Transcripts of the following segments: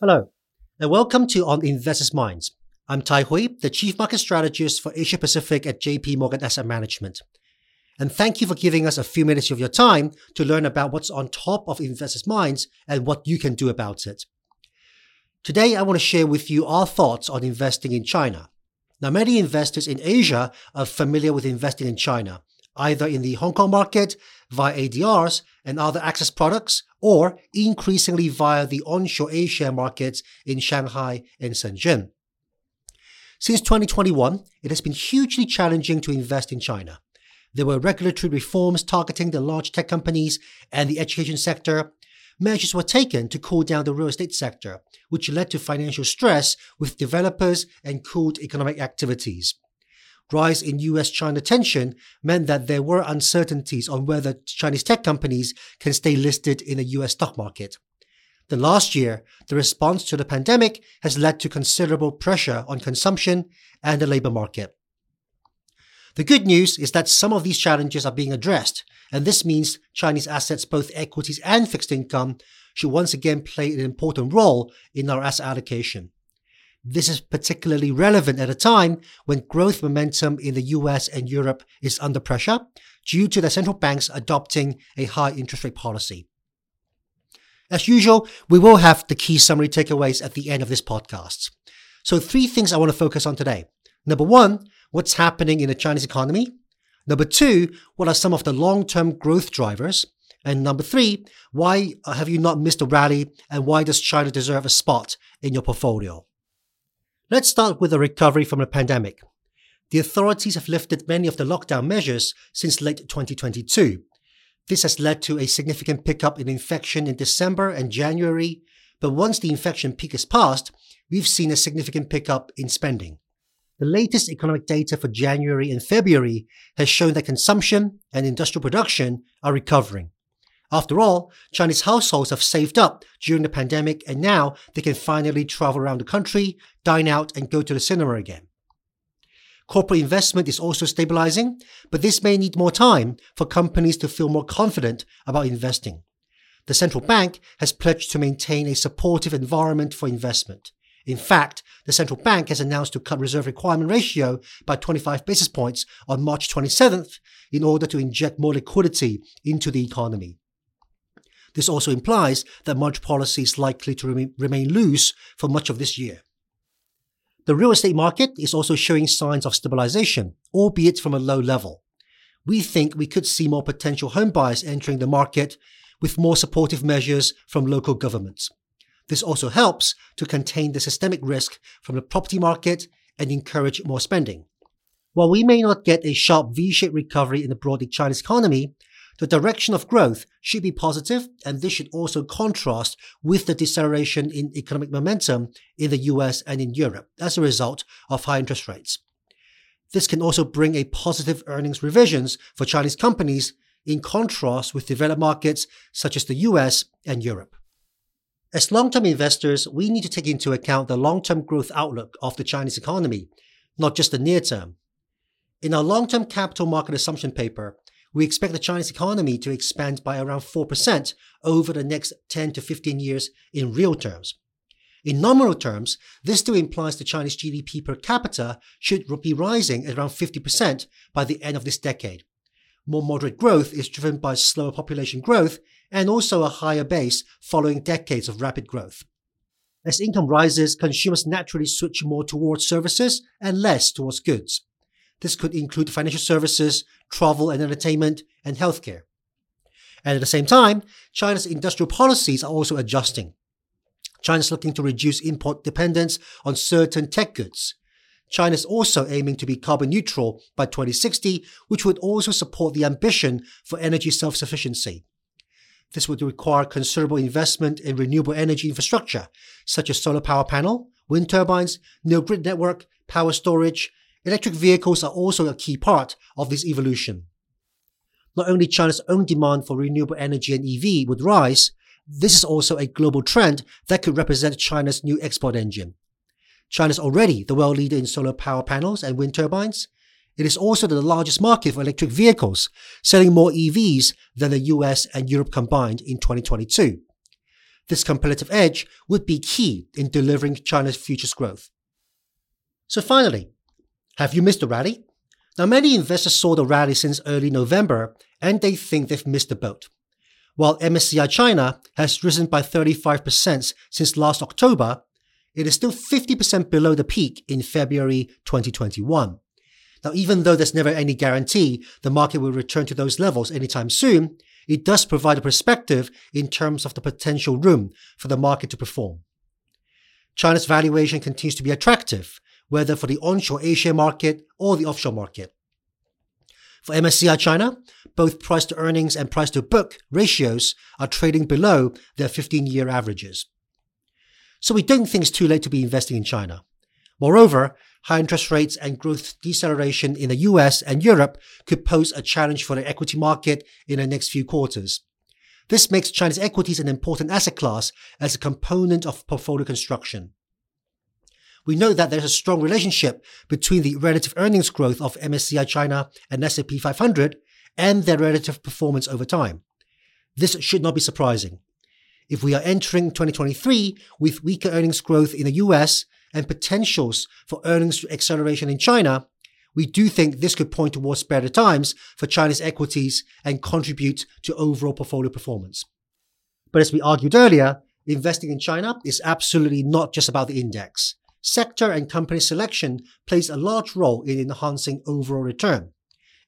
Hello, and welcome to On Investors Minds. I'm Tai Hui, the Chief Market Strategist for Asia Pacific at JP Morgan Asset Management. And thank you for giving us a few minutes of your time to learn about what's on top of investors' minds and what you can do about it. Today, I want to share with you our thoughts on investing in China. Now, many investors in Asia are familiar with investing in China, either in the Hong Kong market via ADRs and other access products, or increasingly via the onshore A-share markets in Shanghai and Shenzhen. Since 2021, it has been hugely challenging to invest in China. There were regulatory reforms targeting the large tech companies and the education sector. Measures were taken to cool down the real estate sector, which led to financial stress with developers and cooled economic activities. Rise in US China tension meant that there were uncertainties on whether Chinese tech companies can stay listed in the US stock market. Then last year, the response to the pandemic has led to considerable pressure on consumption and the labor market. The good news is that some of these challenges are being addressed, and this means Chinese assets, both equities and fixed income, should once again play an important role in our asset allocation. This is particularly relevant at a time when growth momentum in the US and Europe is under pressure due to the central banks adopting a high interest rate policy. As usual, we will have the key summary takeaways at the end of this podcast. So, three things I want to focus on today. Number one, what's happening in the Chinese economy. Number two, what are some of the long term growth drivers? And number three, why have you not missed a rally and why does China deserve a spot in your portfolio? Let's start with the recovery from the pandemic. The authorities have lifted many of the lockdown measures since late 2022. This has led to a significant pickup in infection in December and January, but once the infection peak is passed, we've seen a significant pickup in spending. The latest economic data for January and February has shown that consumption and industrial production are recovering. After all, Chinese households have saved up during the pandemic and now they can finally travel around the country, dine out, and go to the cinema again. Corporate investment is also stabilizing, but this may need more time for companies to feel more confident about investing. The central bank has pledged to maintain a supportive environment for investment. In fact, the central bank has announced to cut reserve requirement ratio by 25 basis points on March 27th in order to inject more liquidity into the economy. This also implies that monetary policy is likely to remain loose for much of this year. The real estate market is also showing signs of stabilization, albeit from a low level. We think we could see more potential home buyers entering the market with more supportive measures from local governments. This also helps to contain the systemic risk from the property market and encourage more spending. While we may not get a sharp V-shaped recovery in the broader Chinese economy, the direction of growth should be positive, and this should also contrast with the deceleration in economic momentum in the US and in Europe as a result of high interest rates. This can also bring a positive earnings revisions for Chinese companies in contrast with developed markets such as the US and Europe. As long term investors, we need to take into account the long term growth outlook of the Chinese economy, not just the near term. In our long term capital market assumption paper, we expect the Chinese economy to expand by around 4% over the next 10 to 15 years in real terms. In nominal terms, this still implies the Chinese GDP per capita should be rising at around 50% by the end of this decade. More moderate growth is driven by slower population growth and also a higher base following decades of rapid growth. As income rises, consumers naturally switch more towards services and less towards goods. This could include financial services, travel and entertainment, and healthcare. And at the same time, China's industrial policies are also adjusting. China is looking to reduce import dependence on certain tech goods. China is also aiming to be carbon neutral by 2060, which would also support the ambition for energy self sufficiency. This would require considerable investment in renewable energy infrastructure, such as solar power panel, wind turbines, neo grid network, power storage, Electric vehicles are also a key part of this evolution. Not only China's own demand for renewable energy and EV would rise, this is also a global trend that could represent China's new export engine. China is already the world leader in solar power panels and wind turbines. It is also the largest market for electric vehicles, selling more EVs than the US and Europe combined in 2022. This competitive edge would be key in delivering China's future growth. So finally, have you missed the rally? Now, many investors saw the rally since early November and they think they've missed the boat. While MSCI China has risen by 35% since last October, it is still 50% below the peak in February 2021. Now, even though there's never any guarantee the market will return to those levels anytime soon, it does provide a perspective in terms of the potential room for the market to perform. China's valuation continues to be attractive, whether for the onshore A-share market or the offshore market. For MSCI China, both price to earnings and price to book ratios are trading below their 15 year averages. So we don't think it's too late to be investing in China. Moreover, high interest rates and growth deceleration in the US and Europe could pose a challenge for the equity market in the next few quarters. This makes Chinese equities an important asset class as a component of portfolio construction. We know that there's a strong relationship between the relative earnings growth of MSCI China and S&P 500 and their relative performance over time. This should not be surprising. If we are entering 2023 with weaker earnings growth in the US and potentials for earnings acceleration in China, we do think this could point towards better times for China's equities and contribute to overall portfolio performance. But as we argued earlier, investing in China is absolutely not just about the index. Sector and company selection plays a large role in enhancing overall return.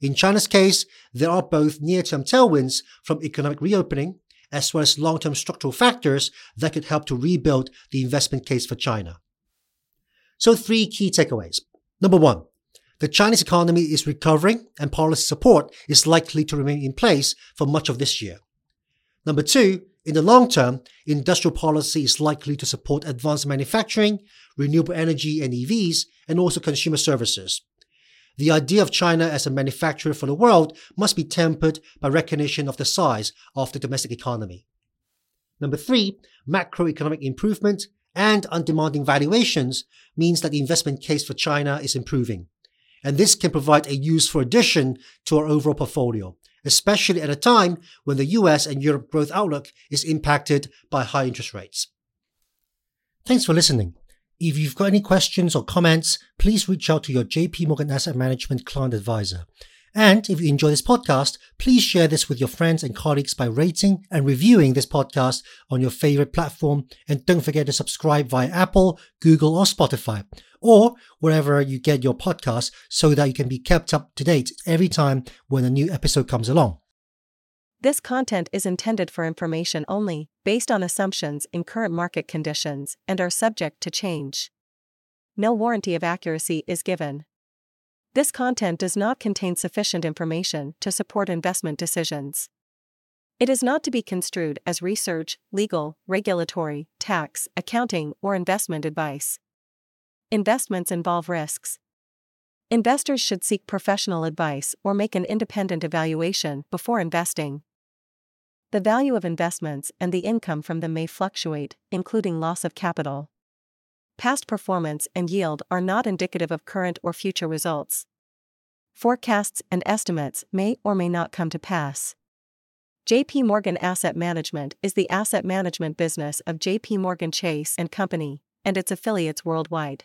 In China's case, there are both near-term tailwinds from economic reopening as well as long-term structural factors that could help to rebuild the investment case for China. So three key takeaways. Number one, the Chinese economy is recovering and policy support is likely to remain in place for much of this year. Number two, in the long term, industrial policy is likely to support advanced manufacturing, renewable energy and EVs, and also consumer services. The idea of China as a manufacturer for the world must be tempered by recognition of the size of the domestic economy. Number three, macroeconomic improvement and undemanding valuations means that the investment case for China is improving. And this can provide a useful addition to our overall portfolio, especially at a time when the US and Europe growth outlook is impacted by high interest rates. Thanks for listening. If you've got any questions or comments, please reach out to your JP Morgan Asset Management client advisor. And if you enjoy this podcast, please share this with your friends and colleagues by rating and reviewing this podcast on your favorite platform. And don't forget to subscribe via Apple, Google, or Spotify, or wherever you get your podcasts so that you can be kept up to date every time when a new episode comes along. This content is intended for information only, based on assumptions in current market conditions, and are subject to change. No warranty of accuracy is given. This content does not contain sufficient information to support investment decisions. It is not to be construed as research, legal, regulatory, tax, accounting, or investment advice. Investments involve risks. Investors should seek professional advice or make an independent evaluation before investing. The value of investments and the income from them may fluctuate, including loss of capital. Past performance and yield are not indicative of current or future results. Forecasts and estimates may or may not come to pass. JP Morgan Asset Management is the asset management business of JP Morgan Chase and Company and its affiliates worldwide.